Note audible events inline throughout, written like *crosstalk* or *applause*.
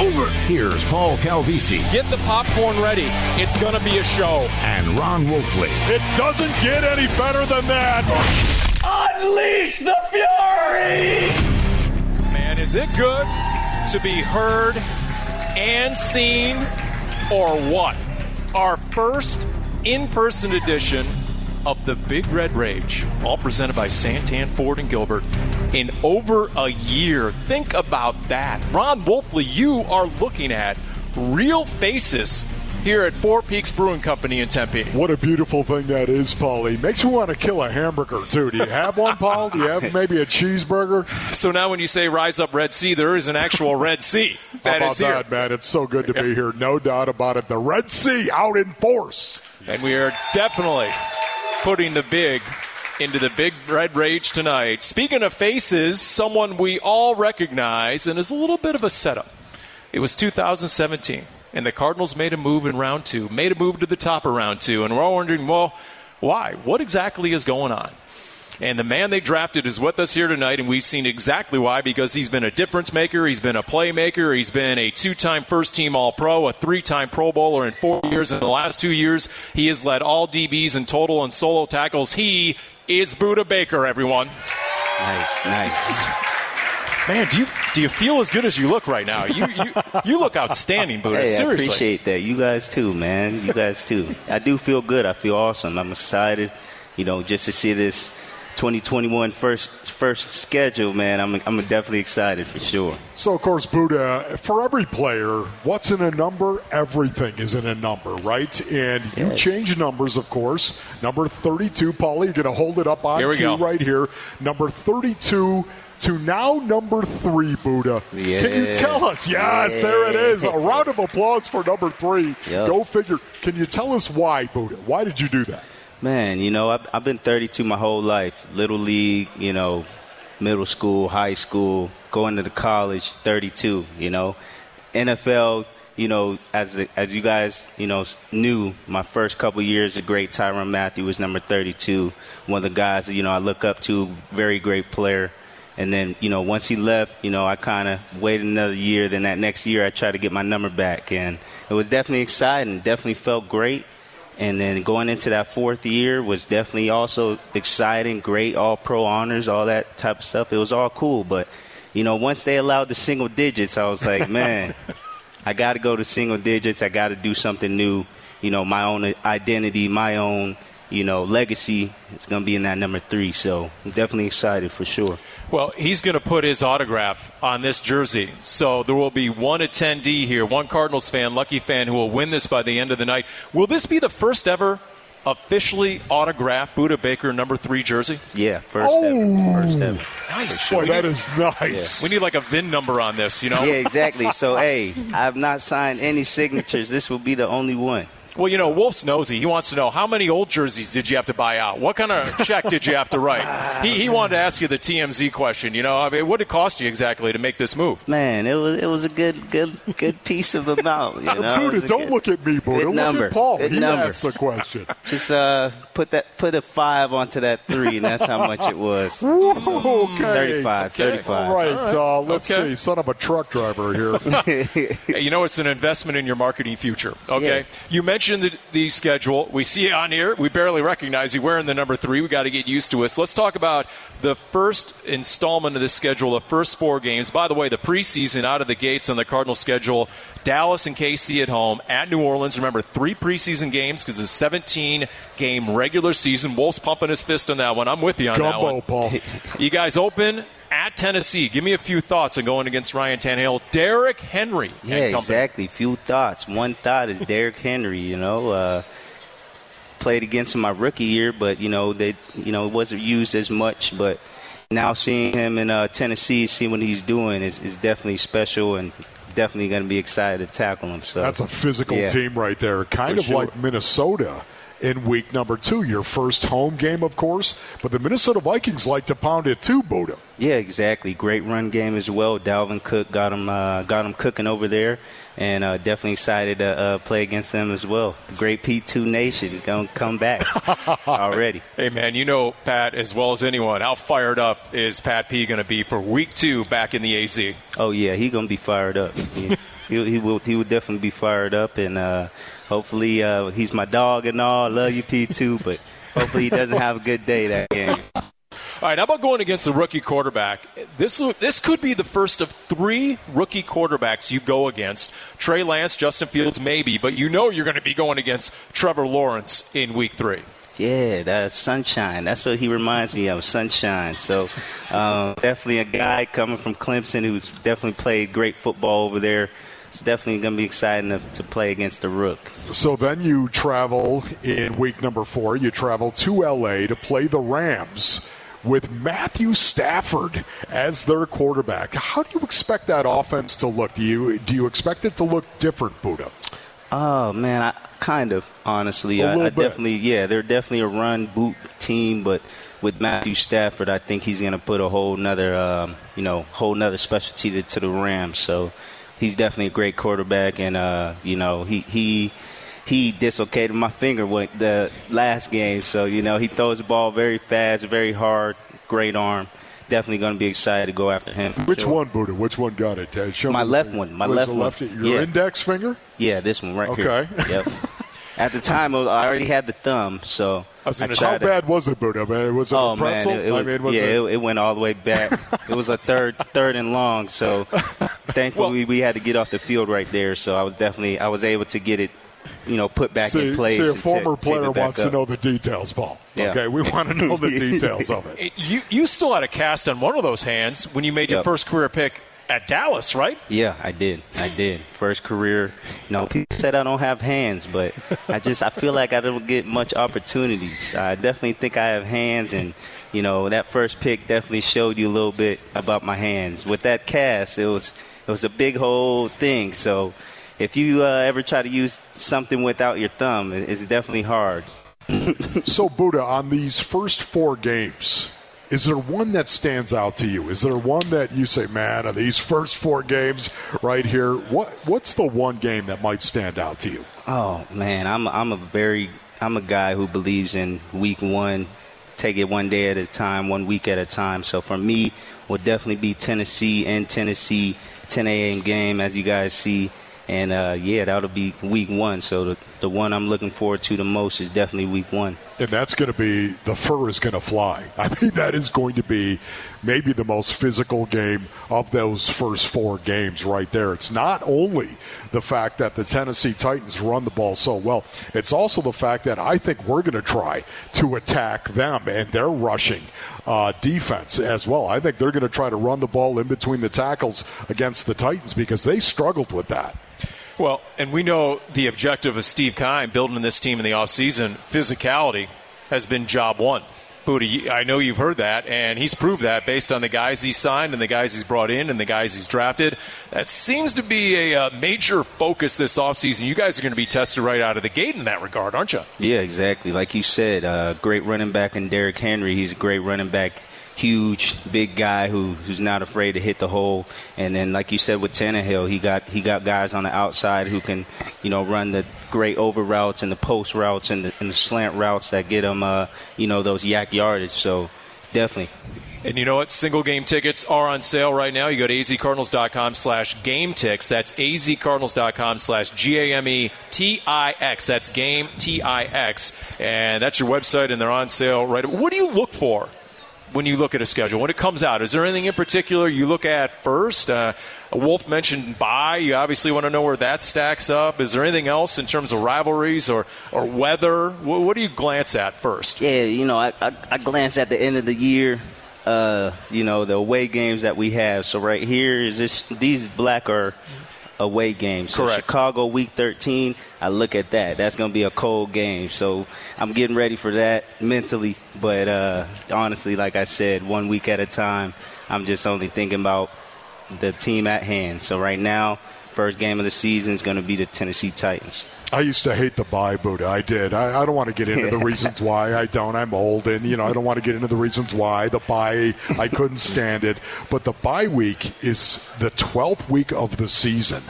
over. Here's Paul Calvisi Get the popcorn ready. It's going to be a show. and Ron Wolfley. It doesn't get any better than that. Unleash the fury! Man, is it good to be heard and seen or what? Our first in person edition of the Big Red Rage, all presented by Santan Ford and Gilbert, in over a year. Think about that. Ron Wolfley, you are looking at real faces here at Four Peaks Brewing Company in Tempe. What a beautiful thing that is, Paulie. Makes me want to kill a hamburger, too. Do you have one, Paul? Do you have *laughs* maybe a cheeseburger? So now when you say Rise Up Red Sea, there is an actual Red Sea that about is here. that, man? It's so good to be here. No doubt about it. The Red Sea out in force. And we are definitely putting the big into the big red rage tonight. Speaking of faces, someone we all recognize and is a little bit of a setup. It was 2017, and the Cardinals made a move in round two, made a move to the top of round two, and we're all wondering, well, why? What exactly is going on? And the man they drafted is with us here tonight, and we've seen exactly why because he's been a difference maker, he's been a playmaker, he's been a two time first team All Pro, a three time Pro Bowler in four years. In the last two years, he has led all DBs in total and solo tackles. He is Budda Baker, everyone. Nice, nice. Man, do you do you feel as good as you look right now? You you, you look outstanding, Budda. Hey, I appreciate that. You guys too, man. You guys too. I do feel good. I feel awesome. I'm excited. You know, just to see this 2021 first first schedule, man. I'm I'm definitely excited for sure. So, of course, Budda, for every player, what's in a number? Everything is in a number, right? And you Yes. change numbers, of course. Number 32, Paulie, you're going to hold it up on Here we cue go. right here. Number 32 to now number three, Budda. Can you tell us? Yes, there it is. A round of applause for number three. Yep. Go figure. Can you tell us why, Budda? Why did you do that? Man, you know, I've, I've been 32 my whole life. Little league, you know, middle school, high school, going to the college, 32. You know, NFL. You know, as the, as you guys you know knew, my first couple years, a great Tyrann Mathieu was number 32. One of the guys that you know I look up to, very great player. And then, you know, once he left, you know, I kind of waited another year. Then that next year, I tried to get my number back, and it was definitely exciting. Definitely felt great. And then going into that fourth year was definitely also exciting, great, all pro honors, all that type of stuff. It was all cool. But, you know, once they allowed the single digits, I was like, man, *laughs* I got to go to single digits. I got to do something new. You know, my own identity, my own, you know, legacy. It's going to be in that number three. So I'm definitely excited for sure. Well, he's going to put his autograph on this jersey. So there will be one attendee here, one Cardinals fan, lucky fan, who will win this by the end of the night. Will this be the first ever officially autographed Budda Baker number three jersey? Yeah, first Oh. ever. First ever. Nice. Boy, we, that need, nice. we need like a VIN number on this, you know? Yeah, exactly. So, hey, I have not signed any signatures. This will be the only one. Well, you know, Wolf's nosy. He wants to know how many old jerseys did you have to buy out? What kind of check did you have to write? *laughs* He, he wanted to ask you the TMZ question. You know, I mean, what did it cost you exactly to make this move? Man, it was it was a good good good piece of amount. You know, It Budda, was a don't good- look at me, Budda. good Look number. at Paul. Good he number. asked the question. *laughs* Just uh, put that put a five onto that three, and that's how much it was. *laughs* okay. 35, 35. All right, uh, let's Okay. see. Son of a truck driver here. Hey, you know, it's an investment in your marketing future. Okay. Yeah. You mentioned the, the schedule. We see it on here. We barely recognize you wearing the number three. We got to get used to it. So let's talk about the first installment of this schedule, the first four games. By the way, the preseason out of the gates on the Cardinal schedule Dallas and KC at home, at New Orleans. Remember, three preseason games because it's a 17 game regular season. Wolf's pumping his fist on that one. I'm with you on that one. Paul. You guys open at at Tennessee. Give me a few thoughts on going against Ryan Tannehill. Derrick Henry. Yeah, exactly. Few thoughts. One thought is Derrick Henry. You know, uh, played against him my rookie year, but you know they, you know, it wasn't used as much. But now seeing him in uh, Tennessee, seeing what he's doing is, is definitely special and definitely going to be excited to tackle him. So that's a physical yeah. team right there, kind For of sure. like Minnesota in week number two, your first home game, of course. But the Minnesota Vikings like to pound it too, Budda. Yeah, exactly. Great run game as well. Dalvin Cook got him uh, got him cooking over there, and uh, definitely excited to uh, play against them as well. The great P2 Nation is going to come back *laughs* already. Hey, man, you know, Pat, as well as anyone, how fired up is Pat P going to be for week two back in the AZ? Oh yeah, he gonna be fired up. He, *laughs* he, he will. He will definitely be fired up, and uh, hopefully uh, he's my dog and all. I love you, P two, but hopefully he doesn't have a good day that game. All right, how about going against a rookie quarterback? This this could be the first of three rookie quarterbacks you go against. Trey Lance, Justin Fields, maybe, but you know you're going to be going against Trevor Lawrence in week three. Yeah, that's sunshine. That's what he reminds me of, sunshine. So, um, definitely a guy coming from Clemson who's definitely played great football over there. It's definitely going to be exciting to, to play against the Rook. So then you travel in week number four. You travel to LA to play the Rams with Matthew Stafford as their quarterback. How do you expect that offense to look? Do you do you expect it to look different, Budda? Oh man, I kind of honestly, A I, I bit. definitely, yeah, they're definitely a run boot team, but with Matthew Stafford, I think he's going to put a whole nother, um, you know, whole nother specialty to, to the Rams. So he's definitely a great quarterback, and uh, you know, he he he dislocated my finger with the last game. So you know, he throws the ball very fast, very hard, great arm. Definitely going to be excited to go after him. Which sure. one, Budda? Which one got it? Uh, show My left one. My left one. left- Your Yeah. index finger? Yeah, this one right Okay. here. Yep. *laughs* At the time, I was- I already had the thumb, so I was I tried How to- bad was it, Budda? Man, was it Oh a pretzel? man, it, it was, I mean, was yeah, it? it, it went all the way back. it was a third, *laughs* third and long. So thankfully, Well- we, we had to get off the field right there. So I was definitely, I was able to get it, you know, put back See, in place. see, a former take it player back wants to know the details, Paul. Yeah. Okay, we want to know the *laughs* details of it. It- you you still had a cast on one of those hands when you made your first career pick at Dallas, right? Yeah, I did. I did. First career. You know, people said I don't have hands, but I just I feel like I don't get much opportunities. I definitely think I have hands, and you know that first pick definitely showed you a little bit about my hands. With that cast, it was it was a big whole thing. So if you uh, ever try to use something without your thumb, it's definitely hard. *laughs* So, Budda, on these first four games, is there one that stands out to you? Is there one that you say, man, of these first four games right here, what what's the one game that might stand out to you? Oh man, I'm I'm a very I'm a guy who believes in week one, take it one day at a time, one week at a time. So for me, will definitely be Tennessee and Tennessee 10 a.m. game, as you guys see. And uh, yeah, that'll be week one. So the, the one I'm looking forward to the most is definitely week one. And that's going to be the fur is going to fly. *laughs* I mean, that is going to be maybe the most physical game of those first four games right there. It's not only the fact that the Tennessee Titans run the ball so well, it's also the fact that I think we're going to try to attack them and their rushing uh, defense as well. I think they're going to try to run the ball in between the tackles against the Titans because they struggled with that. Well, and we know the objective of Steve Keim building this team in the offseason, physicality, has been job one. Booty, I know you've heard that, and he's proved that based on the guys he's signed and the guys he's brought in and the guys he's drafted. That seems to be a, uh major focus this offseason. You guys are going to be tested right out of the gate in that regard, aren't you? Yeah, exactly. Like you said, uh, great running back in Derrick Henry. He's a great running back, huge, big guy who who's not afraid to hit the hole. And then, like you said, with Tannehill, he got he got guys on the outside who can, you know, run the great over routes and the post routes and the, and the slant routes that get him, uh, you know, those YAC yardage. So definitely. And you know what? Single game tickets are on sale right now. You go to azcardinals.com slash game ticks. That's azcardinals.com slash G-A-M-E-T-I-X. That's game T-I-X. And that's your website, and they're on sale right What do you look for when you look at a schedule? When it comes out, is there anything in particular you look at first? Uh, Wolf mentioned bye. You obviously want to know where that stacks up. Is there anything else in terms of rivalries or, or weather? What, what do you glance at first? Yeah, you know, I, I, I glance at the end of the year, uh, you know, the away games that we have. So right here is this. These black are away game. So Correct. Chicago Week 13. I look at that. That's going to be a cold game. So I'm getting ready for that mentally. But uh, honestly, like I said, one week at a time. I'm just only thinking about the team at hand. So right now, first game of the season is going to be the Tennessee Titans. I used to hate the bye, Budda. I did. I, I don't want to get into the reasons why. I don't. I'm old, and you know I don't want to get into the reasons why the bye. I couldn't stand it. But the bye week is the 12th week of the season.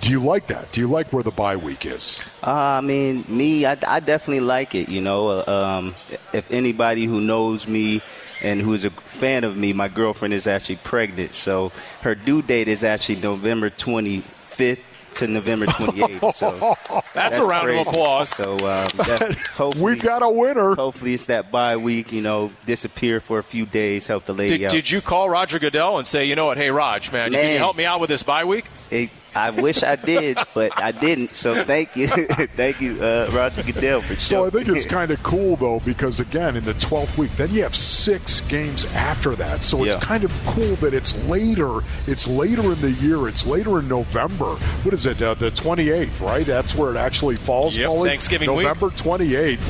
Do you like that? Do you like where the bye week is? Uh, I mean, me, I, I definitely like it. You know, uh, um, if anybody who knows me and who's a fan of me, my girlfriend is actually pregnant, so her due date is actually November 25th to November 28th. So *laughs* That's, a round crazy. of applause. So um, that, *laughs* We've got a winner. hopefully it's that bye week. You know, disappear for a few days, help the lady Did, out. did you call Roger Goodell and say, you know what, hey, Raj, man, can you Man. help me out with this bye week? It, I wish I did, but I didn't. So thank you, *laughs* thank you, uh, Roger Goodell, for So I think it's kind of cool though because again in the 12th week then you have 6 games after that. So it's Yeah. kind of cool that it's later. It's later in the year. It's later in November. What is it? Uh, the 28th, right? That's where it actually falls. Yep, Paulie? Thanksgiving week. November 28th.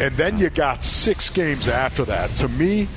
And then you got 6 games after that. To me,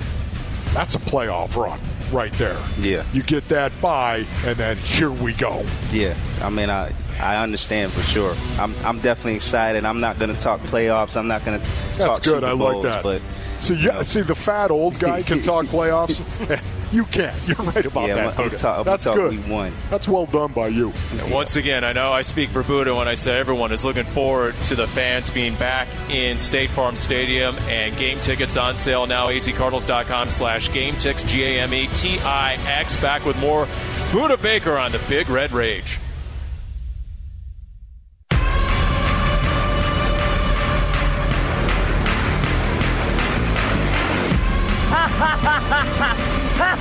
that's a playoff run right there. Yeah. You get that bye and then here we go. Yeah, I mean, I I understand for sure. I'm I'm definitely excited. I'm not going to talk playoffs. I'm not going to talk. That's good. Super I like that. But See, yeah, see, the fat old guy can talk *laughs* playoffs. *laughs* you can't. *laughs* You're right about Yeah, that. I'm- I'm ta- That's talk good. week one. That's well done by you. Once again, I know I speak for Budda when I say everyone is looking forward to the fans being back in State Farm Stadium and game tickets on sale now. azcardinals.com slash game ticks, G A M E T I X. Back with more Budda Baker on the Big Red Rage.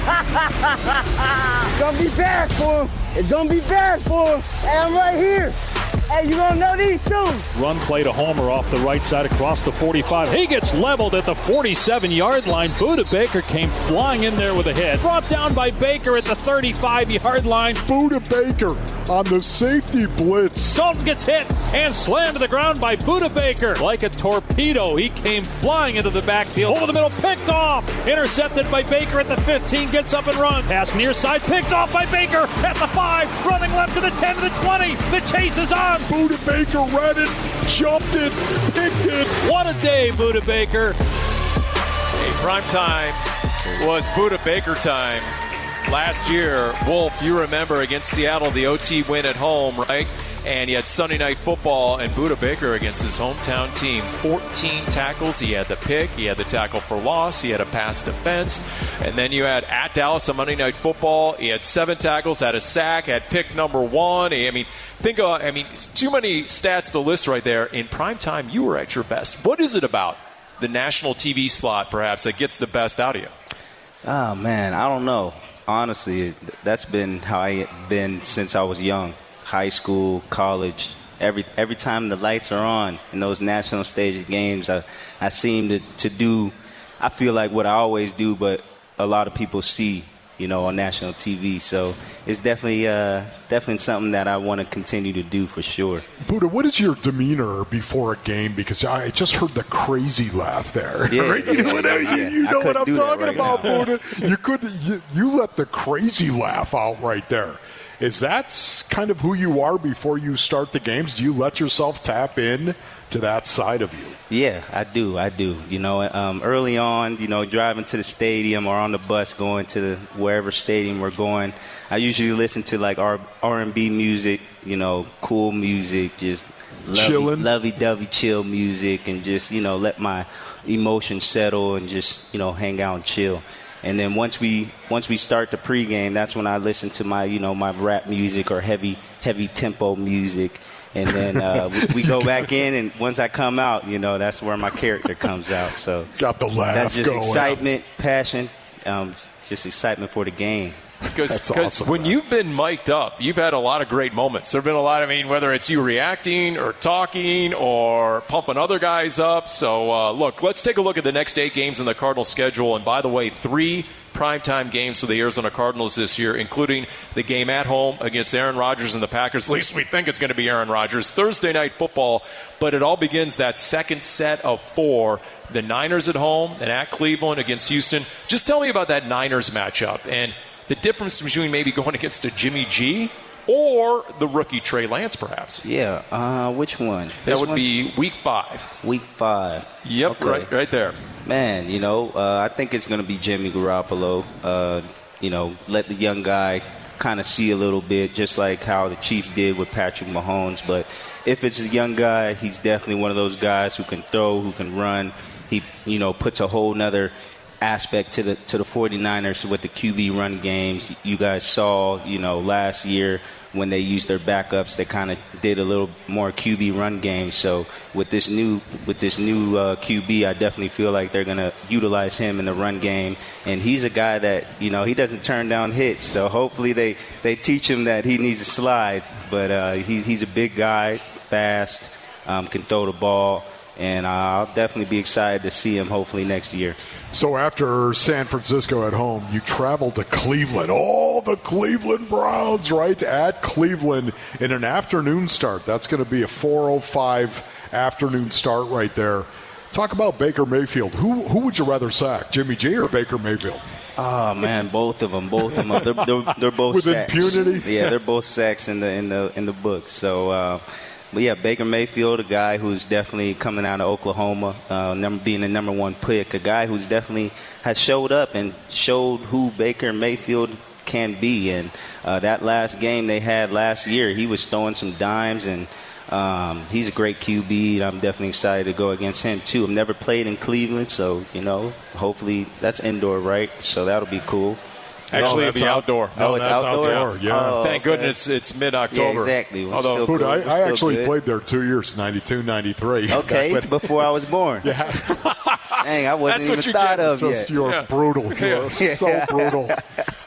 It's gonna be bad for him. It's gonna be bad for him. Hey, I'm right here. Hey, you gonna know these soon. Run play to Homer off the right side across the 45. He gets leveled at the 47 yard line. Budda Baker came flying in there with a hit. Brought down by Baker at the 35 yard line. Budda Baker on the safety blitz. Sultan gets hit and slammed to the ground by Budda Baker. Like a torpedo, he came flying into the backfield. Over the middle, picked off. Intercepted by Baker at the 15, gets up and runs. Pass near side, picked off by Baker at the 5. Running left to the 10 to the 20. The chase is on. Budda Baker read it, jumped it, picked it. What a day, Budda Baker. Hey, prime time was Budda Baker time. Last year, Wolf, you remember against Seattle, the OT win at home, right? And had Sunday night football and Budda Baker against his hometown team. 14 tackles. He had the pick. He had the tackle for loss. He had a pass defense. And then you had at Dallas on Monday night football. He had seven tackles, had a sack, had pick number one. I mean, think of, I mean, it's too many stats to list right there. In prime time, you were at your best. What is it about the national TV slot, perhaps, that gets the best out of you? Oh man, I don't know. Honestly, that's been how I been since I was young. High school, college. Every every time the lights are on in those national stage games, I, I seem to, to do. I feel like what I always do, but a lot of people see, you know, on national TV. So it's definitely uh, definitely something that I want to continue to do for sure. Budda, what is your demeanor before a game? Because I just heard the crazy laugh there. Yeah, right? *laughs* You know what, yeah, you, you know what I'm talking right about, now. Budda. You could you, you let the crazy laugh out right there. Is that kind of who you are before you start the games? Do you let yourself tap in to that side of you? Yeah, I do. I do. You know, um, early on, you know, driving to the stadium or on the bus going to the, wherever stadium we're going, I usually listen to like R and B music. You know, cool music, just Chillin'. lovey-dovey, chill music, and just you know let my emotions settle and just you know hang out and chill. And then once we once we start the pregame, that's when I listen to my you know my rap music or heavy heavy tempo music. And then uh, we, we go back in, and once I come out, you know that's where my character comes out. So Got the laugh that's just excitement, passion, um, just excitement for the game. Because *laughs* awesome, when man. you've been mic'd up, you've had a lot of great moments. There have been a lot, I mean, whether it's you reacting or talking or pumping other guys up. So, uh, look, let's take a look at the next eight games in the Cardinals schedule. And by the way, three primetime games for the Arizona Cardinals this year, including the game at home against Aaron Rodgers and the Packers. *laughs* At least we think it's going to be Aaron Rodgers. Thursday night football, but it all begins that second set of four. The Niners at home and at Cleveland against Houston. Just tell me about that Niners matchup and the difference between maybe going against a Jimmy G or the rookie Trey Lance, perhaps. Yeah. Uh, which one? That This would one? be week five. week five. Yep, Okay. right, right there. Man, you know, uh, I think it's going to be Jimmy Garoppolo. Uh, you know, let the young guy kind of see a little bit, just like how the Chiefs did with Patrick Mahomes. But if it's a young guy, he's definitely one of those guys who can throw, who can run. He, you know, puts a whole nother aspect to the to the 49ers with the QB run games. You guys saw, you know, last year when they used their backups, they kind of did a little more QB run game. So with this new with this new uh, QB, I definitely feel like they're gonna utilize him in the run game. And he's a guy that you know he doesn't turn down hits. So hopefully they they teach him that he needs to slide. But uh, he's he's a big guy, fast, um, can throw the ball. And I'll definitely be excited to see him hopefully next year. So after San Francisco at home, you travel to Cleveland. Oh, the Cleveland Browns, right? At Cleveland in an afternoon start. That's going to be a 4:05 afternoon start right there. Talk about Baker Mayfield. Who who would you rather sack, Jimmy G or Baker Mayfield? Oh man, both of them, both of them. They're, they're, they're both With sacks. impunity? Yeah, they're both sacks in the in the in the book. So, uh, but yeah, Baker Mayfield, a guy who's definitely coming out of Oklahoma, uh, being the number one pick, a guy who's definitely has showed up and showed who Baker Mayfield can be. And uh, that last game they had last year, he was throwing some dimes and. Um, he's a great QB. And I'm definitely excited to go against him too. I've never played in Cleveland, so you know, hopefully that's indoor, right? So that'll be cool. Actually, No, it'll be that's out- outdoor. Oh, it's that's outdoor? outdoor, yeah. Oh, Thank okay. goodness it's mid October. Yeah, exactly. We're Although, still Dude, I. I actually good. played there two years, 92, 93. *laughs* Okay, when- before I was born. *laughs* Yeah, Dang, I wasn't That's even thought get. of just yet. you're Yeah. brutal. *laughs* You're so brutal.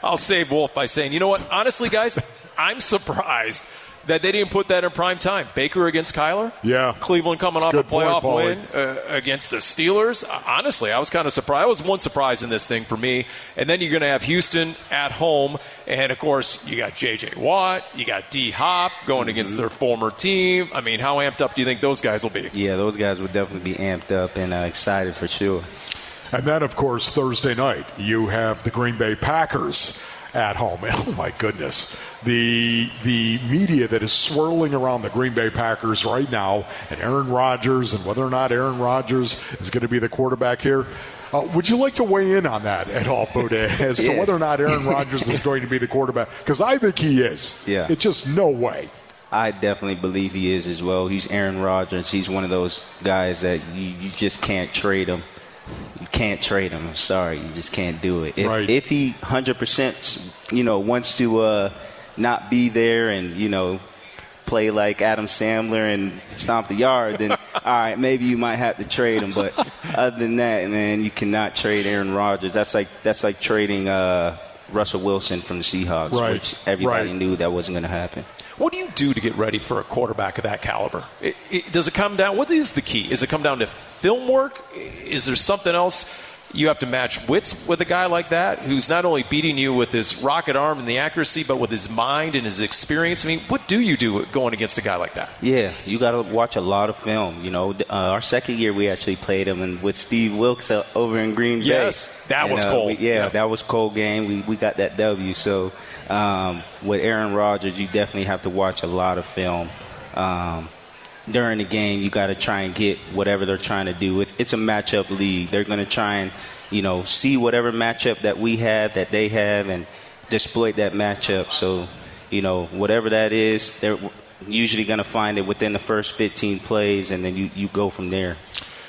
I'll save Wolf by saying, you know what? Honestly, guys, I'm surprised that they didn't put that in prime time. Baker against Kyler. Yeah. Cleveland coming It's off a a good point, playoff win uh, against the Steelers. Uh, Honestly, I was kind of surprised. I was one surprise in this thing for me. And then you're going to have Houston at home, and of course you got J.J. Watt, you got D. Hop going Mm-hmm. against their former team. I mean, how amped up do you think those guys will be? Yeah, those guys would definitely be amped up and uh, excited for sure. And then, of course, Thursday night, you have the Green Bay Packers at home. *laughs* Oh my goodness, the the media that is swirling around the Green Bay Packers right now, and Aaron Rodgers, and whether or not Aaron Rodgers is going to be the quarterback here. Uh, would you like to weigh in on that at all, Budda, *laughs* as to whether or not Aaron Rodgers is going to be the quarterback? Because I think he is. Yeah. It's just no way. I definitely believe he is as well. He's Aaron Rodgers. He's one of those guys that you, you just can't trade him. You can't trade him. I'm sorry, you just can't do it. If, Right. if he 100%, you know, wants to uh, not be there and you know play like Adam Sandler and stomp the yard, then *laughs* all right, maybe you might have to trade him. But other than that, man, you cannot trade Aaron Rodgers. That's like that's like trading uh, Russell Wilson from the Seahawks, Right. which everybody Right. knew that wasn't going to happen. What do you do to get ready for a quarterback of that caliber? It, it, does it come down? What is the key? Is it come down to film work? Is there something else you have to match wits with a guy like that who's not only beating you with his rocket arm and the accuracy, but with his mind and his experience? I mean, what do you do going against a guy like that? Yeah, you got to watch a lot of film. You know, uh, our second year we actually played him and with Steve Wilks uh, over in Green Bay. Yes, that And, was uh, cold. we- yeah, Yeah. that was cold game. We we got that W. So um, with Aaron Rodgers, you definitely have to watch a lot of film. Um, during the game, you got to try and get whatever they're trying to do. It's it's a matchup league. They're going to try and you know see whatever matchup that we have that they have and exploit that matchup. So you know whatever that is, they're usually going to find it within the first 15 plays, and then you you go from there.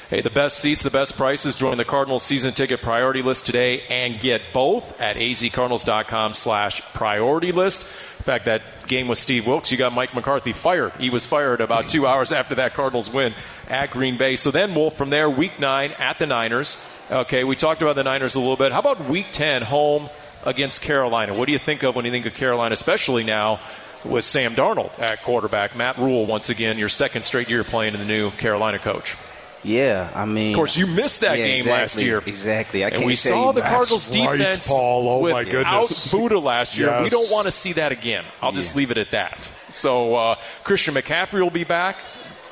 Hey, the best seats, the best prices. Join the Cardinals season ticket priority list today and get both at azcardinals.com slash priority list. In fact, that game with Steve Wilks, you got Mike McCarthy fired. He was fired about two *laughs* hours after that Cardinals win at Green Bay. So then, Wolf, from there, week nine at the Niners. Okay, we talked about the Niners a little bit. How about week 10 home against Carolina? What do you think of when you think of Carolina, especially now with Sam Darnold at quarterback? Matt Rhule, once again, your second straight year playing in the new Carolina coach. Yeah, I mean, Of course, you missed that yeah, game exactly, last year. Exactly. I and we saw the Cardinals right, defense Paul. Oh, my without goodness. Budda last year. We don't want to see that again. I'll just Yeah. leave it at that. So uh, Christian McCaffrey will be back.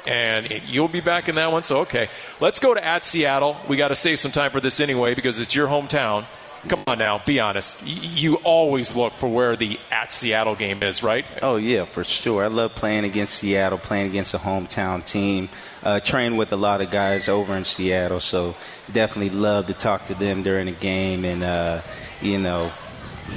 And you'll be back in that one. So, okay. Let's go to at Seattle. We got to save some time for this anyway because it's your hometown. Come on now, be honest. Y- You always look for where the at Seattle game is, right? Oh yeah, for sure. I love playing against Seattle, playing against a hometown team. Uh, train with a lot of guys over in Seattle, so definitely love to talk to them during the game, and uh, you know,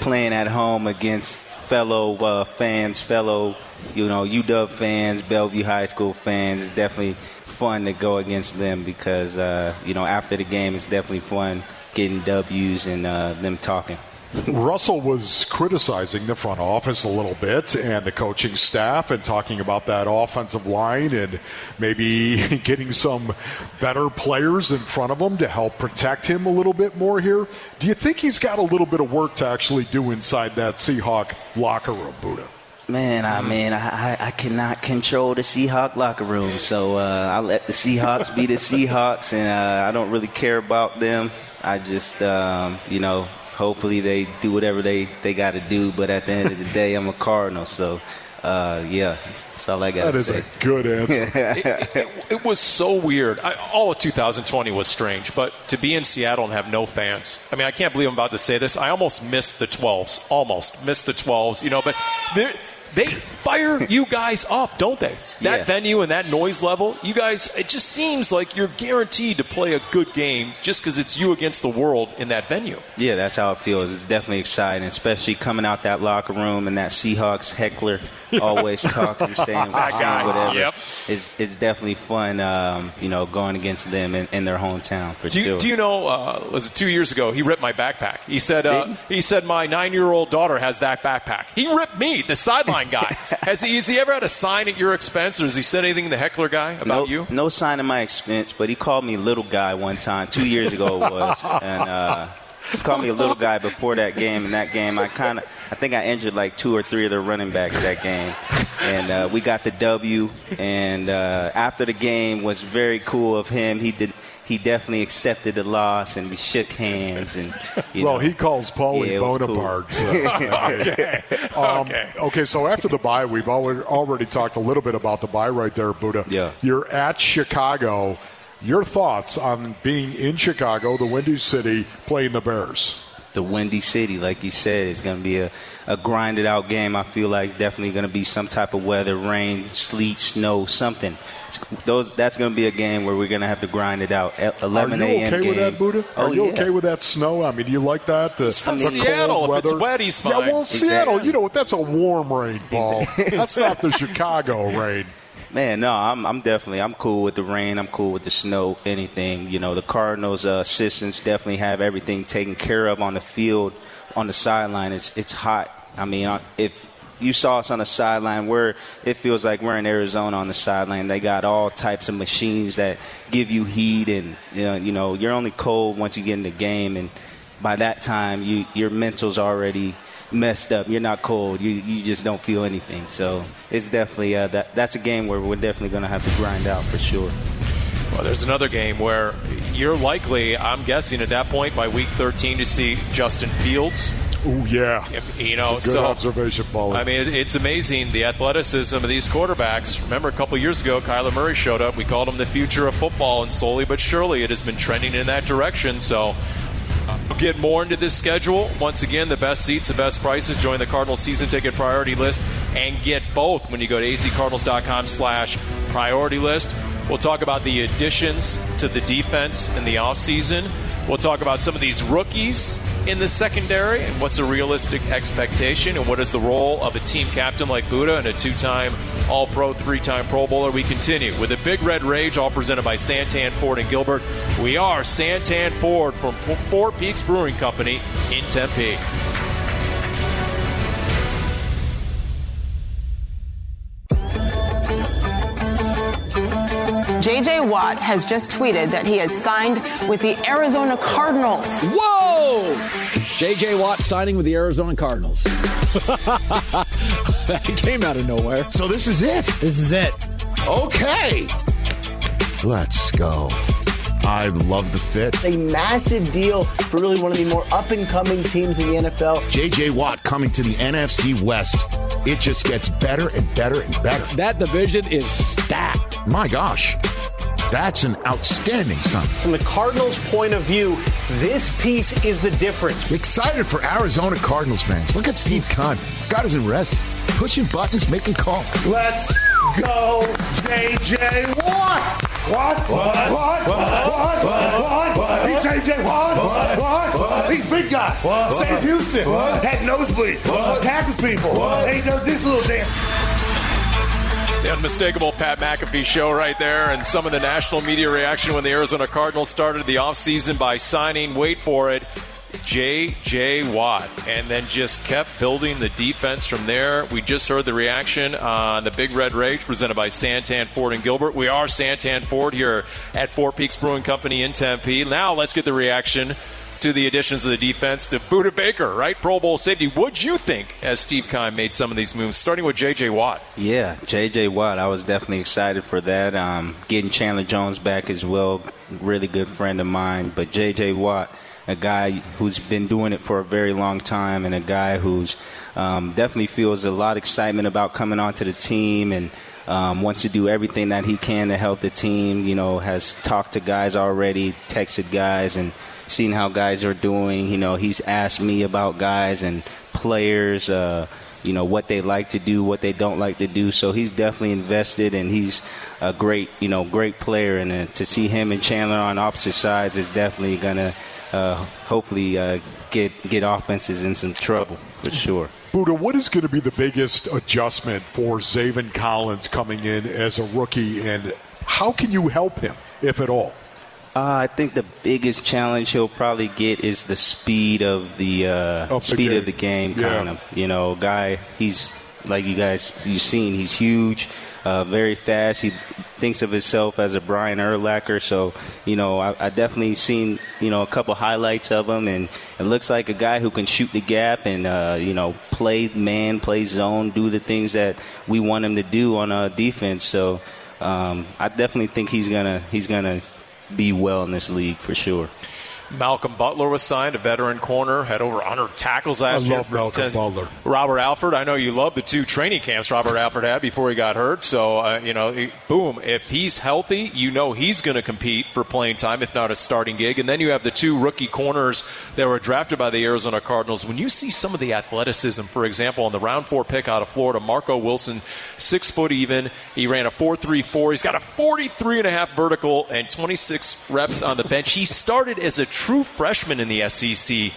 playing at home against fellow uh, fans, fellow you know UW fans, Bellevue High School fans. It's definitely fun to go against them because uh, you know after the game, it's definitely fun getting W's and uh, them talking. Russell was criticizing the front office a little bit and the coaching staff and talking about that offensive line and maybe *laughs* getting some better players in front of him to help protect him a little bit more here. Do you think he's got a little bit of work to actually do inside that Seahawk locker room, Budda? Man, I mean, I, I- cannot control the Seahawk locker room, so uh, I let the Seahawks be the *laughs* Seahawks, and uh, I don't really care about them. I just, um, you know, hopefully they do whatever they, they got to do. But at the end of the day, I'm a Cardinal, so uh, yeah, that's all I got That is say. a good answer. *laughs* it, it, it was so weird. I, all of 2020 was strange, but to be in Seattle and have no fans. I mean, I can't believe I'm about to say this. I almost missed the 12s. Almost missed the 12s, you know, but they fire you guys up, don't they? That Yeah. venue and that noise level, you guys, it just seems like you're guaranteed to play a good game just because it's you against the world in that venue. Yeah, that's how it feels. It's definitely exciting, especially coming out that locker room and that Seahawks heckler *laughs* always talking, saying, saying whatever. yep. It's, it's definitely fun, um, you know, going against them in, in their hometown for Do you, sure. do you know? Uh, was it two years ago? He ripped my backpack. He said. Uh, he said my nine-year-old daughter has that backpack. He ripped me, the sideline guy. *laughs* has he? Has he ever had a sign at your expense, has he said anything to the heckler guy about no, you? no sign of my expense, but he called me little guy one time, two years ago it was, *laughs* and uh, he called me a little guy before that game. In that game, I kind of, I think I injured like two or three of the running backs that game, and uh, we got the W. And uh, after the game was very cool of him. He did. He definitely accepted the loss, and we shook hands. And you well, know, he calls Paulie Yeah, it was cool. Bonaparte. so, *laughs* okay. Um, Okay. okay, so after the bye, we've already, already talked a little bit about the bye right there, Budda. Yeah. You're at Chicago. Your thoughts on being in Chicago, the Windy City, playing the Bears? The Windy City, like you said, it's going to be a, a grinded out game. I feel like it's definitely going to be some type of weather, rain, sleet, snow, something. Those that's going to be a game where we're going to have to grind it out. At 11 Are you okay game. with that, Budda? Oh, Are you yeah. okay with that snow? I mean, do you like that? The, He's from the Seattle. cold If it's wet, he's fine. Yeah, fine. well, Seattle, you know, what? that's a warm rain, Paul. *laughs* that's not the Chicago rain. Man, no, I'm, I'm definitely I'm cool with the rain. I'm cool with the snow. Anything, you know, the Cardinals' uh, assistants definitely have everything taken care of on the field, on the sideline. It's it's hot. I mean, uh, if you saw us on the sideline, where it feels like we're in Arizona on the sideline. They got all types of machines that give you heat, and you know, you know you're only cold once you get in the game, and by that time, you your mental's already messed up. You're not cold. You you just don't feel anything. So it's definitely uh, that that's a game where we're definitely going to have to grind out for sure. Well, there's another game where you're likely, I'm guessing, at that point by week 13 to see Justin Fields. Oh yeah, You know, It's a good so observation, Paulie. I mean, it's amazing the athleticism of these quarterbacks. Remember, a couple years ago, Kyler Murray showed up. We called him the future of football, and slowly but surely, it has been trending in that direction. So. Get more into this schedule. Once again, the best seats, the best prices. Join the Cardinals season ticket priority list and get both when you go to azcardinals.com slash priority list. We'll talk about the additions to the defense in the offseason. We'll talk about some of these rookies in the secondary and what's a realistic expectation and what is the role of a team captain like Budda and a two-time All-Pro, three-time Pro Bowler. We continue with a Big Red Rage, all presented by Santan Ford and Gilbert. We are Santan Ford from Four Peaks Brewing Company in Tempe. JJ Watt has just tweeted that he has signed with the Arizona Cardinals. Whoa! J.J. Watt signing with the Arizona Cardinals. *laughs* that came out of nowhere. So this is it. This is it. Okay. Let's go. I love the fit. A massive deal for really one of the more up and coming teams in the NFL. JJ Watt coming to the NFC West. It just gets better and better and better. That division is stacked. My gosh. That's an outstanding sign. From the Cardinals' point of view, this piece is the difference. Excited for Arizona Cardinals fans. Look at Steve Kahn. Got us in rest. Pushing buttons, making calls. Let's go, JJ Watt. What? What? What? What? What? What? He's JJ Watt. What? What? what? He's big guy. What? Saved Houston. What? Had nosebleed. What? Tackles people. What? He does this little dance. The unmistakable Pat McAfee show right there, and some of the national media reaction when the Arizona Cardinals started the offseason by signing, wait for it, J.J. Watt, and then just kept building the defense from there. We just heard the reaction on the Big Red Rage presented by Santan Ford and Gilbert. We are Santan Ford here at Four Peaks Brewing Company in Tempe. Now let's get the reaction to the additions of the defense to Budda Baker, right? Pro Bowl safety. What'd you think as Steve Keim made some of these moves, starting with J.J. Watt? Yeah, J.J. Watt. I was definitely excited for that. Um, getting Chandler Jones back as well, really good friend of mine. But J.J. Watt, a guy who's been doing it for a very long time, and a guy who's um, definitely feels a lot of excitement about coming onto the team and. Um, wants to do everything that he can to help the team. You know, has talked to guys already, texted guys, and seen how guys are doing. You know, he's asked me about guys and players. Uh, you know what they like to do, what they don't like to do. So he's definitely invested, and he's a great, you know, great player. And uh, to see him and Chandler on opposite sides is definitely gonna, uh, hopefully, uh, get get offenses in some trouble for sure. Budda, what is going to be the biggest adjustment for Zaven Collins coming in as a rookie, and how can you help him, if at all? Uh, I think the biggest challenge he'll probably get is the speed of the uh, Of the speed game. of the game. Yeah. Kind of, you know, guy. He's like you guys you've seen. He's huge, uh, very fast. He thinks of himself as a Brian Urlacher. So you know, I, I definitely seen you know a couple highlights of him, and it looks like a guy who can shoot the gap and uh, you know play man, play zone, do the things that we want him to do on uh, defense. So um, I definitely think he's gonna he's gonna be well in this league for sure. Malcolm Butler was signed, a veteran corner, had over 100 tackles last I year. love Malcolm Tennessee. Butler. Robert Alford, I know you love the two training camps Robert Alford had before he got hurt. So, uh, you know, he- boom, if he's healthy, you know he's going to compete for playing time, if not a starting gig. And then you have the two rookie corners that were drafted by the Arizona Cardinals. When you see some of the athleticism, for example, on the round four pick out of Florida, Marco Wilson, six foot even, he ran a 4.34. He's got a 43 and a half vertical and 26 reps on the bench. He started as a true freshman in the SEC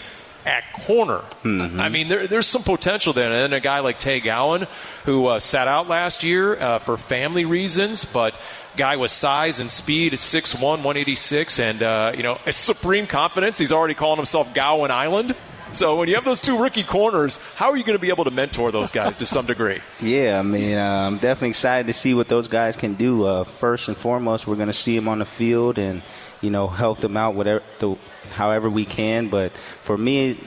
at corner. I mean, there, there's some potential there. And then a guy like Tay Gowan, who uh, sat out last year uh, for family reasons, but guy with size and speed at 6'1", 186, and, uh, you know, a supreme confidence. He's already calling himself Gowan Island. So when you have those two rookie corners, how are you going to be able to mentor those guys to some degree? *laughs* Yeah, I mean, I'm definitely excited to see what those guys can do. Uh, first and foremost, we're going to see them on the field and you know help them out whatever the, however we can. But for me,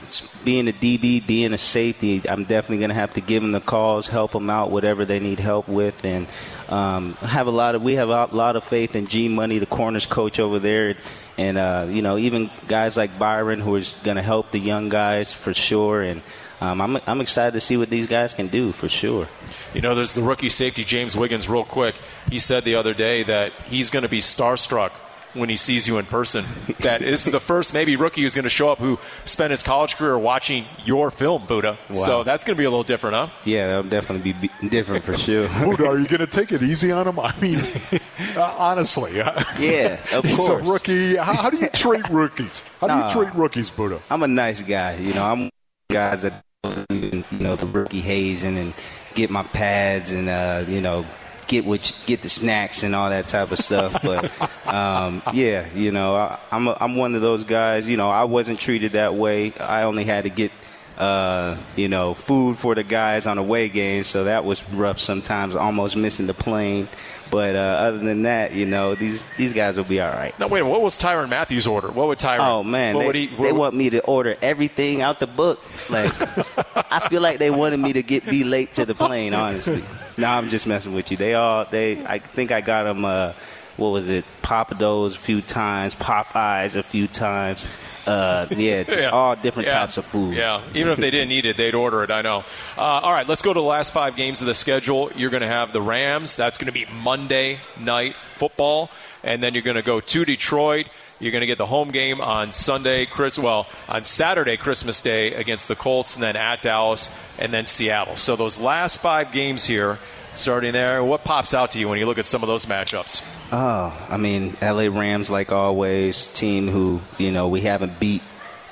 being a DB, being a safety, I'm definitely going to have to give them the calls, help them out, whatever they need help with, and um, have a lot of we have a lot of faith in G Money, the corners coach over there. And uh, you know, even guys like Byron, who is going to help the young guys for sure. And um, I'm I'm excited to see what these guys can do for sure. You know, there's the rookie safety, James Wiggins, real quick. He said the other day that he's going to be starstruck when he sees you in person. That is the first maybe rookie who's going to show up who spent his college career watching your film, Budda. Wow. So that's going to be a little different, huh? Yeah, that'll definitely be be different for sure. *laughs* Budda, are you going to take it easy on him? I mean, *laughs* uh, honestly. *laughs* Yeah, of He's course. a rookie. How, how do you treat rookies? How do Nah. you treat rookies, Budda? I'm a nice guy. You know, I'm one of the guys that you know the rookie hazing and get my pads and uh, you know get what get the snacks and all that type of stuff. But um, yeah, you know, I, I'm a, I'm one of those guys. You know, I wasn't treated that way. I only had to get. Uh, you know, food for the guys on away games, so that was rough sometimes, almost missing the plane. But uh, other than that, you know, these these guys will be all right. Now, wait, what was Tyrann Mathieu's order? What would Tyrann? Oh man, they, would he? they want me to order everything out the book. Like, *laughs* I feel like they wanted me to get be late to the plane. Honestly, no, I'm just messing with you. They all they. I think I got them. Uh, what was it, Pappadeaux a few times, Popeyes a few times. Uh, yeah, *laughs* just Yeah. all different Yeah. types of food. Yeah, even if they didn't eat it, they'd order it. I know. Uh, all right, let's go to the last five games of the schedule. You're going to have the Rams. That's going to be Monday night football, and then you're going to go to Detroit. You're going to get the home game on Sunday, Chris. Well, on Saturday, Christmas Day against the Colts, and then at Dallas, and then Seattle. So those last five games here, starting there, what pops out to you when you look at some of those matchups? Oh, I mean, LA Rams, like always, team who you know we haven't beat,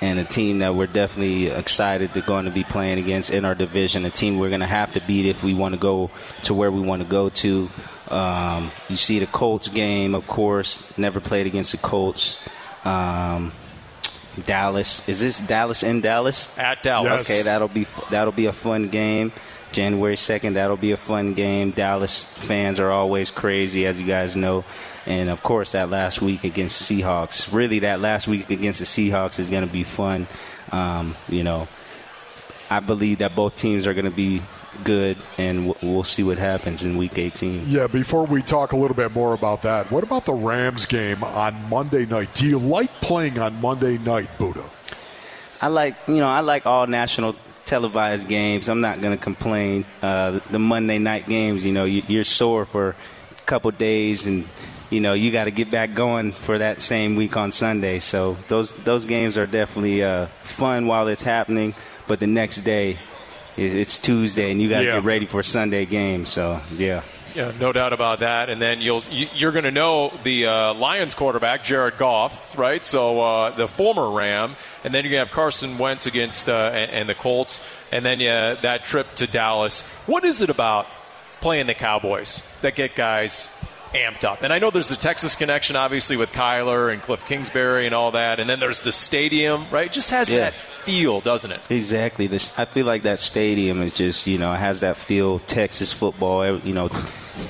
and a team that we're definitely excited to going to be playing against in our division. A team we're going to have to beat if we want to go to where we want to go to. Um, you see the Colts game, of course. Never played against the Colts. Um, Dallas is this Dallas in Dallas? At Dallas. Yes. Okay, that'll be that'll be a fun game. January 2nd, that'll be a fun game. Dallas fans are always crazy, as you guys know. And of course, that last week against the Seahawks. Really, that last week against the Seahawks is going to be fun. Um, you know, I believe that both teams are going to be good, and we'll see what happens in Week 18. Yeah, before we talk a little bit more about that, what about the Rams game on Monday night? Do you like playing on Monday night, Budda? I like, you know, I like all national televised games. I'm not going to complain. Uh, the, Monday night games, you know, you, you're sore for a couple days, and you know you got to get back going for that same week on Sunday. So those those games are definitely uh, fun while it's happening, but the next day it's Tuesday, and you got to Yeah. get ready for Sunday game. So yeah. Yeah, no doubt about that. And then you'll you- you're going to know the uh, Lions quarterback Jared Goff, right? So uh, the former Ram, and then you're going to have Carson Wentz against uh, and, and the Colts, and then yeah, that trip to Dallas. What is it about playing the Cowboys that get guys amped up? And I know there's the Texas connection, obviously with Kyler and Cliff Kingsbury and all that, and then there's the stadium, right? It just has Yeah. that feel, doesn't it? Exactly. This I feel like that stadium is just you know it has that feel Texas football. You know,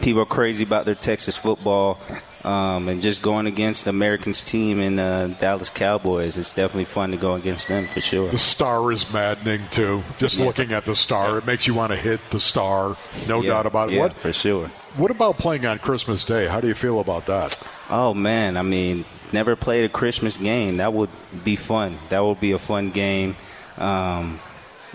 people are crazy about their Texas football, um, and just going against the Americans team and uh, Dallas Cowboys. It's definitely fun to go against them for sure. The star is maddening too. Just Yeah. looking at the star, it makes you want to hit the star. No Yeah, doubt about it. yeah, What for sure. What about playing on Christmas Day? How do you feel about that? Oh man, I mean, never played a Christmas game. That would be fun. That would be a fun game. Um,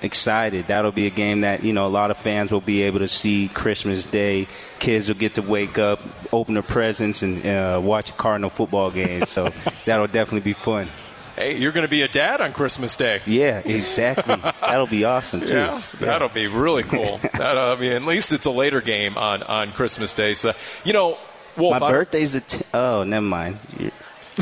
excited. That'll be a game that you know a lot of fans will be able to see Christmas Day. Kids will get to wake up, open their presents, and uh, watch a Cardinal football game. So *laughs* that'll definitely be fun. Hey, you're going to be a dad on Christmas Day. Yeah, exactly. *laughs* that'll be awesome too. Yeah, that'll be really cool. *laughs* that, uh, I mean, at least it's a later game on, on Christmas Day. So, you know, Wolf, My I- birthday's the t- oh, never mind.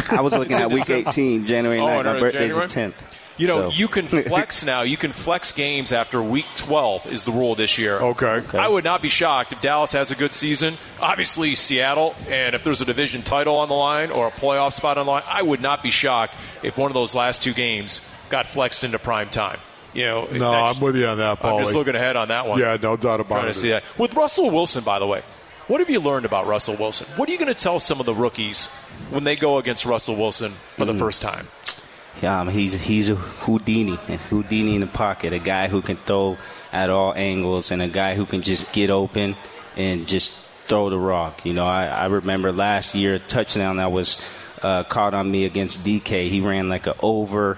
I was looking at *laughs* week 18, January Oh, 9th. no, My birthday's January? the 10th. You know, So- you can *laughs* flex now. You can flex games after week 12 is the rule this year. Okay. I would not be shocked if Dallas has a good season. Obviously, Seattle, and if there's a division title on the line or a playoff spot on the line, I would not be shocked if one of those last two games got flexed into prime time. You know, No, that's- I'm with you on that, I'm just Paulie. looking ahead on that one. Yeah, no doubt about Trying it. to see that. With Russell Wilson, by the way, what have you learned about Russell Wilson? What are you going to tell some of the rookies when they go against Russell Wilson for the Mm. first time? Um, he's he's a Houdini, and Houdini in the pocket, a guy who can throw at all angles, and a guy who can just get open and just throw the rock. You know, I, I remember last year a touchdown that was uh, caught on me against DK. He ran like a over,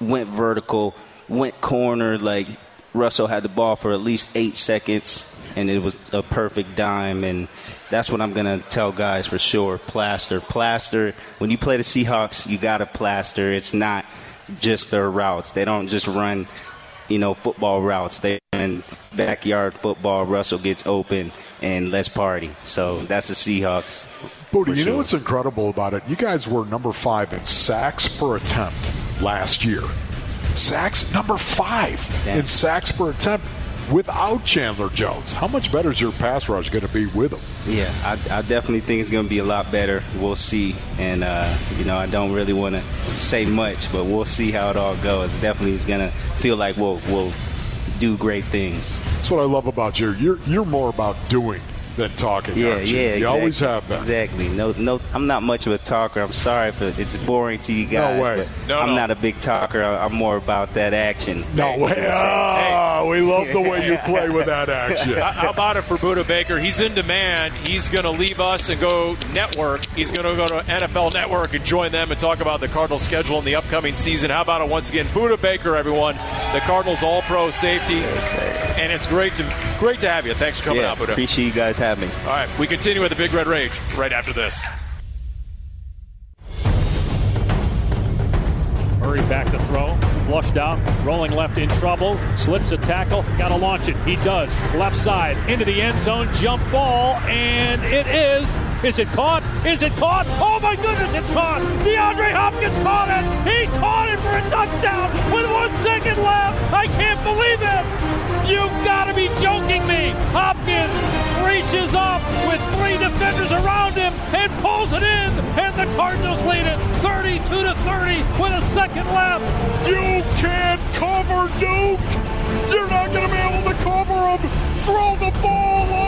went vertical, went corner. Like Russell had the ball for at least eight seconds, and it was a perfect dime. And that's what I'm gonna tell guys for sure. Plaster, plaster. When you play the Seahawks, you gotta plaster. It's not just their routes. They don't just run, you know, football routes. They run backyard football. Russell gets open and let's party. So that's the Seahawks. Budda, for you know what's incredible about it? You guys were number five in sacks per attempt last year. Sacks number five Damn. in sacks per attempt without Chandler Jones. How much better is your pass rush going to be with him? Yeah, I, I definitely think it's going to be a lot better. We'll see. And, uh, you know, I don't really want to say much, but we'll see how it all goes. Definitely it's going to feel like we'll, we'll do great things. That's what I love about you. You're you're more about doing than talking. Yeah, aren't you? yeah. You exactly, always have been. Exactly. No, no. I'm not much of a talker. I'm sorry if it's boring to you guys. No way. but No, I'm no. not a big talker. I'm more about that action. No way. Ah, we love the way you play with that *laughs* action. How- How about it for Budda Baker? He's in demand. He's going to leave us and go network. He's going to go to NFL Network and join them and talk about the Cardinals' schedule in the upcoming season. How about it once again, Budda Baker, everyone, the Cardinals All-Pro safety, and it's great to great to have you. Thanks for coming yeah, out, Budda. appreciate you guys having me. All right, we continue with the Big Red Rage right after this. Murray back to throw. Flushed out. Rolling left in trouble. Slips a tackle. Got to launch it. He does. Left side. Into the end zone. Jump ball. And it is. Is it caught? Is it caught? Oh my goodness, it's caught! DeAndre Hopkins caught it! He caught it for a touchdown with one second left! I can't believe it! You've got to be joking me! Hopkins reaches up with three defenders around him and pulls it in, and the Cardinals lead it 32 to 30 with a second left. You can't cover Duke. You're not going to be able to cover him. Throw the ball.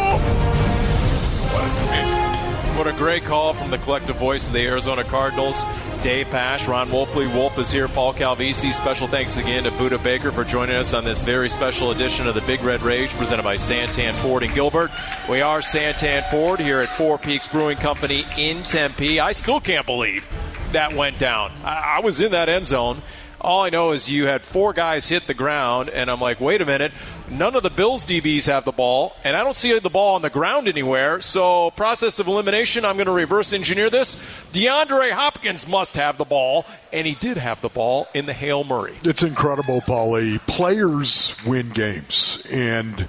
What a great call from the collective voice of the Arizona Cardinals. Dave Pasch, Ron Wolfley, Wolf is here, Paul Calvisi. Special thanks again to Budda Baker for joining us on this very special edition of the Big Red Rage presented by Santan Ford and Gilbert. We are Santan Ford here at Four Peaks Brewing Company in Tempe. I still can't believe that went down. I, I was in that end zone. All I know is you had four guys hit the ground, and I'm like, wait a minute. None of the Bills DBs have the ball, and I don't see the ball on the ground anywhere. So, process of elimination, I'm going to reverse engineer this. DeAndre Hopkins must have the ball, and he did have the ball in the Hail Murray. It's incredible, Paulie. Players win games. And,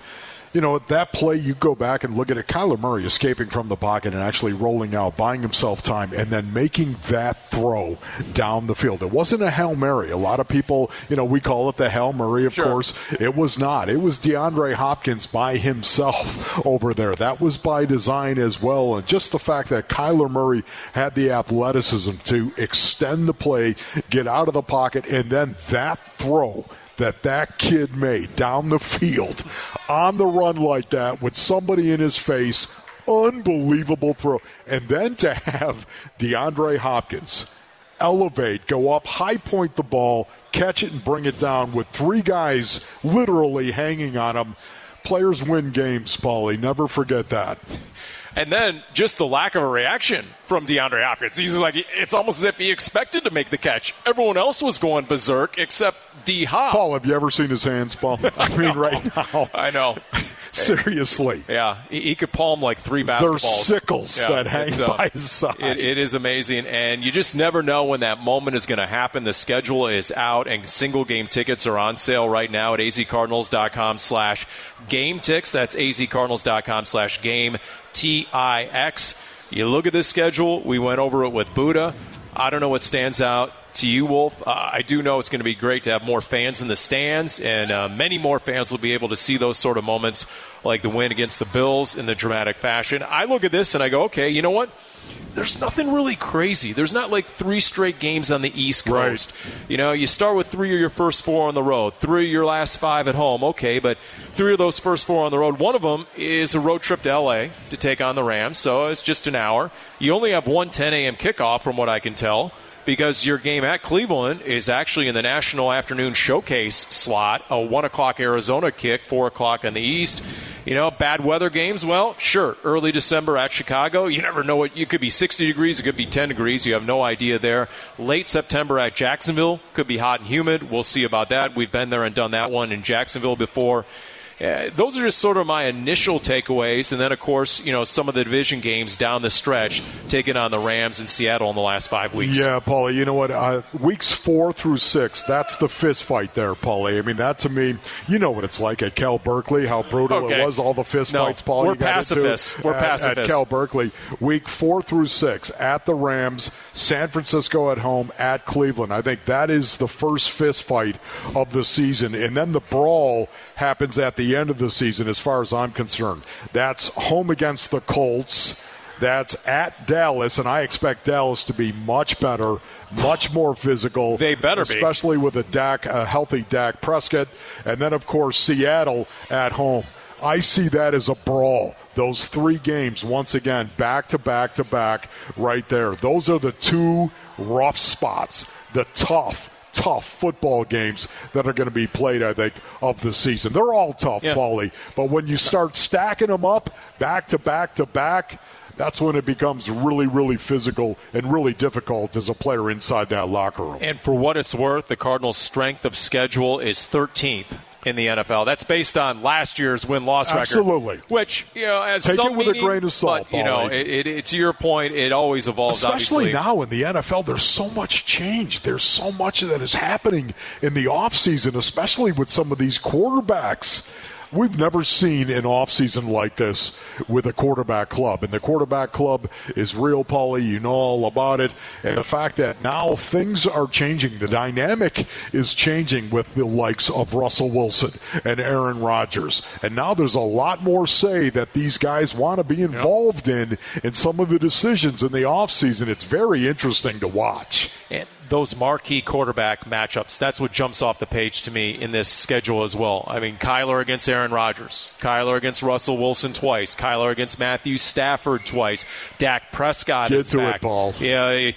you know, that play, you go back and look at it. Kyler Murray escaping from the pocket and actually rolling out, buying himself time, and then making that throw down the field. It wasn't a Hail Mary. A lot of people, you know, we call it the Hail Murray, of Sure. course. It was not. It was DeAndre Hopkins by himself *laughs* over there. That was by design as well. And just the fact that Kyler Murray had the athleticism to extend the play, get out of the pocket, and then that throw that that kid made down the field on the run like that with somebody in his face unbelievable throw and then to have DeAndre Hopkins elevate, go up, high point the ball, catch it, and bring it down with three guys literally hanging on him. Players win games, Paulie. Never forget that. And then just the lack of a reaction from DeAndre Hopkins. He's like, it's almost as if he expected to make the catch. Everyone else was going berserk except D Hop. Paul, have you ever seen his hands, Paul? *laughs* I mean, right now. *laughs* I know. *laughs* *laughs* Seriously. Yeah, he, could palm like three basketballs. sickles that hang uh, by his side. It, it is amazing, and you just never know when that moment is going to happen. The schedule is out, and single game tickets are on sale right now at azcardinals.com slash game ticks. That's azcardinals.com slash game T-I-X. You look at this schedule. We went over it with Budda. I don't know what stands out to you, Wolf. Uh, I do know it's going to be great to have more fans in the stands, and uh, many more fans will be able to see those sort of moments like the win against the Bills in the dramatic fashion. I look at this and I go, okay, you know what? There's nothing really crazy. There's not like three straight games on the East Coast. You know, you start with three of your first four on the road, three of your last five at home. Okay, but three of those first four on the road, one of them is a road trip to LA to take on the Rams, so it's just an hour. You only have one 10 a.m. kickoff, from what I can tell because your game at Cleveland is actually in the National Afternoon Showcase slot, a 1 o'clock Arizona kick, 4 o'clock in the East. You know, bad weather games, well, sure, early December at Chicago, you never know what, you could be 60 degrees, it could be 10 degrees, you have no idea there. Late September at Jacksonville, could be hot and humid, we'll see about that. We've been there and done that one in Jacksonville before. Uh, those are just sort of my initial takeaways, and then of course, you know, some of the division games down the stretch, taking on the Rams in Seattle in the last five weeks. Yeah, Paulie, you know what? Uh, weeks four through six, that's the fist fight there, Paulie. I mean, that to me, you know what it's like at Cal Berkeley, how brutal Okay. it was, all the fist No, fights, Paul. we're you got into pacifists. We're at, At. Cal Berkeley, week four through six, at the Rams, San Francisco at home, at Cleveland. I think that is the first fist fight of the season. And then the brawl happens at the end of the season, as far as I'm concerned. That's home against the Colts. That's at Dallas, and I expect Dallas to be much better, much more physical. They better be. especially with a Dak, a healthy Dak Prescott, and then of course Seattle at home. I see that as a brawl. Those three games, once again, back to back to back, right there. Those are the two rough spots, the tough, tough football games that are going to be played, I think, of the season. They're all tough, Yeah. Paulie. But when you start stacking them up back to back to back, that's when it becomes really, really physical and really difficult as a player inside that locker room. And for what it's worth, the Cardinals' strength of schedule is 13th in the NFL. That's based on last year's win-loss record. Absolutely. Which you know, as Take some it with a meaning, grain of salt, But, you know, it, it, to your point, it always evolves. Especially obviously. now in the NFL, there's so much change. There's so much that is happening in the offseason, especially with some of these quarterbacks. We've never seen an offseason like this with a quarterback club. And the quarterback club is real, Paulie. You know all about it. And the fact that now things are changing. The dynamic is changing with the likes of Russell Wilson and Aaron Rodgers. And now there's a lot more say that these guys want to be involved in in some of the decisions in the offseason. It's very interesting to watch. And those marquee quarterback matchups, that's what jumps off the page to me in this schedule as well. I mean, Kyler against Aaron Rodgers, Kyler against Russell Wilson twice, Kyler against Matthew Stafford twice, Dak Prescott Get is to it, back. Paul. Yeah,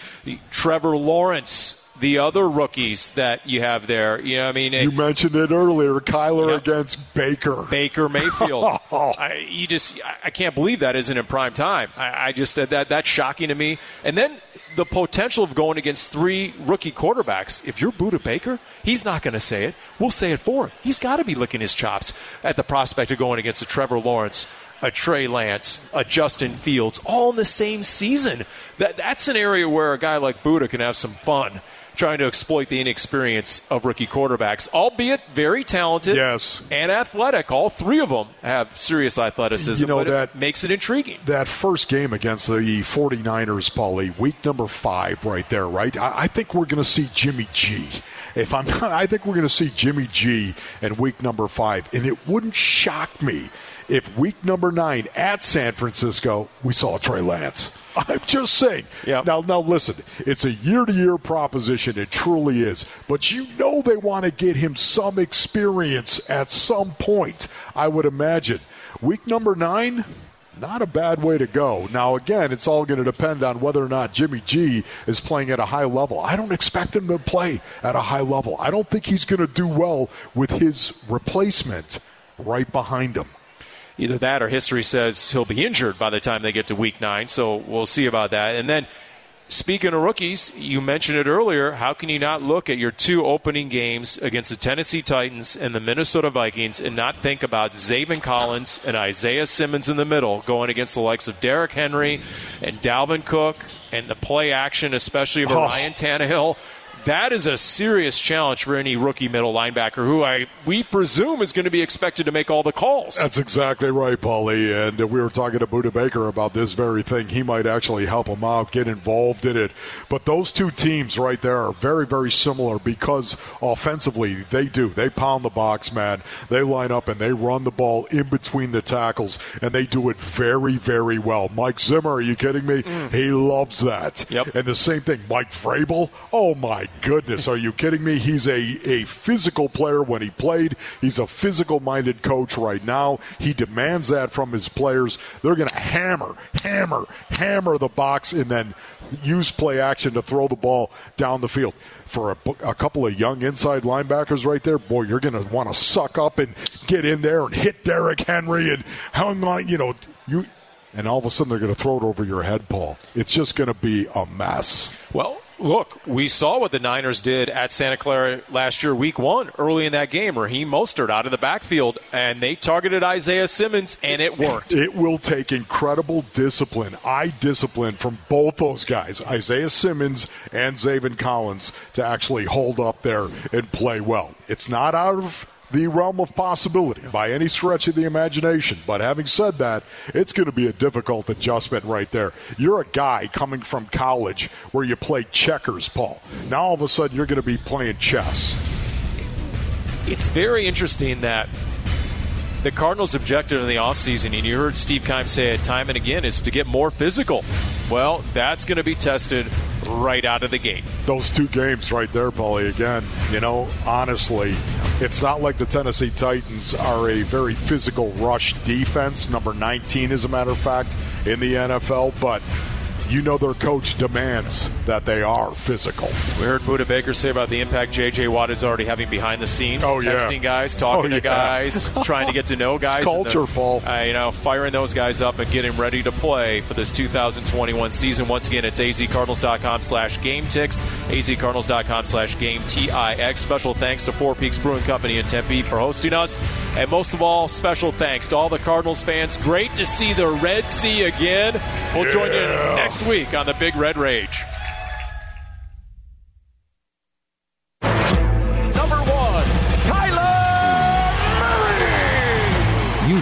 Trevor Lawrence. The other rookies that you have there, you know, I mean, You mentioned it earlier, Kyler against Baker. Baker Mayfield. *laughs* Oh. I, you just, I- can't believe that isn't in prime time. I, I just that that's shocking to me. And then the potential of going against three rookie quarterbacks. If you're Budda Baker, he's not going to say it. We'll say it for him. He's got to be licking his chops at the prospect of going against a Trevor Lawrence. A Trey Lance, a Justin Fields, all in the same season. That that's an area where a guy like Budda can have some fun trying to exploit the inexperience of rookie quarterbacks, albeit very talented Yes. and athletic. All three of them have serious athleticism. You know but it that- makes it intriguing. that first game against the 49ers, Paulie, week number five, right there, right? I, I think we're going to see Jimmy G. If I'm, not, *laughs* I think we're going to see Jimmy G in week number five, and it wouldn't shock me if week number nine at San Francisco we saw Trey Lance. *laughs* I'm just saying. Now, now listen, it's a year-to-year proposition. It truly is. But you know they want to get him some experience at some point. I would imagine. Week number nine. Not a bad way to go. Now, again, it's all going to depend on whether or not Jimmy G is playing at a high level. I don't expect him to play at a high level. I don't think he's going to do well with his replacement right behind him. Either that or history says he'll be injured by the time they get to week nine. So we'll see about that. And then, speaking of rookies, you mentioned it earlier. How can you not look at your two opening games against the Tennessee Titans and the Minnesota Vikings and not think about Zaven Collins and Isaiah Simmons in the middle going against the likes of Derrick Henry and Dalvin Cook and the play action, especially of Oh. Ryan Tannehill? That is a serious challenge for any rookie middle linebacker who I we presume is going to be expected to make all the calls. That's exactly right, Paulie. And we were talking to Budda Baker about this very thing. He might actually help him out, get involved in it. But those two teams right there are very, very similar because offensively they do. They pound the box, man. They line up and they run the ball in between the tackles, and they do it very, very well. Mike Zimmer, are you kidding me? Mm. He loves that. Yep. And the same thing, Mike Vrabel. Oh my goodness, are you kidding me? He's a, a physical player when he played. He's a physical minded coach right now. He demands that from his players. They're going to hammer, hammer, hammer the box and then use play action to throw the ball down the field. For a, a couple of young inside linebackers right there, boy, you're going to want to suck up and get in there and hit Derrick Henry and hang on, you know, you. And all of a sudden, they're going to throw it over your head, Paul. It's just going to be a mess. Well, look, we saw what the Niners did at Santa Clara last year, week one, early in that game. Raheem Mostert out of the backfield, and they targeted Isaiah Simmons, and it worked. It will take incredible discipline, eye discipline from both those guys, Isaiah Simmons and Zaven Collins, to actually hold up there and play well. It's not out of the realm of possibility by any stretch of the imagination. But having said that, it's going to be a difficult adjustment right there. You're a guy coming from college where you played checkers, Paul. Now all of a sudden you're going to be playing chess. It's very interesting that the Cardinals' objective in the offseason, and you heard Steve Keim say it time and again, is to get more physical. Well, that's going to be tested right out of the gate. Those two games right there, Paulie, again, you know, honestly, It's not like the Tennessee Titans are a very physical rush defense, number 19, as a matter of fact, in the NFL, but you know their coach demands that they are physical. We heard Budda Baker say about the impact J.J. Watt is already having behind the scenes, Oh, yeah. texting guys, talking Oh, to yeah. guys, *laughs* trying to get to know guys. It's culture, Paul. Uh, you know, firing those guys up and getting ready to play for this 2021 season. Once again, it's azcardinals.com slash game ticks, azcardinals.com slash game T-I-X. Special thanks to Four Peaks Brewing Company in Tempe for hosting us. And most of all, special thanks to all the Cardinals fans. Great to see the Red Sea again. We'll join you next week on the Big Red Rage.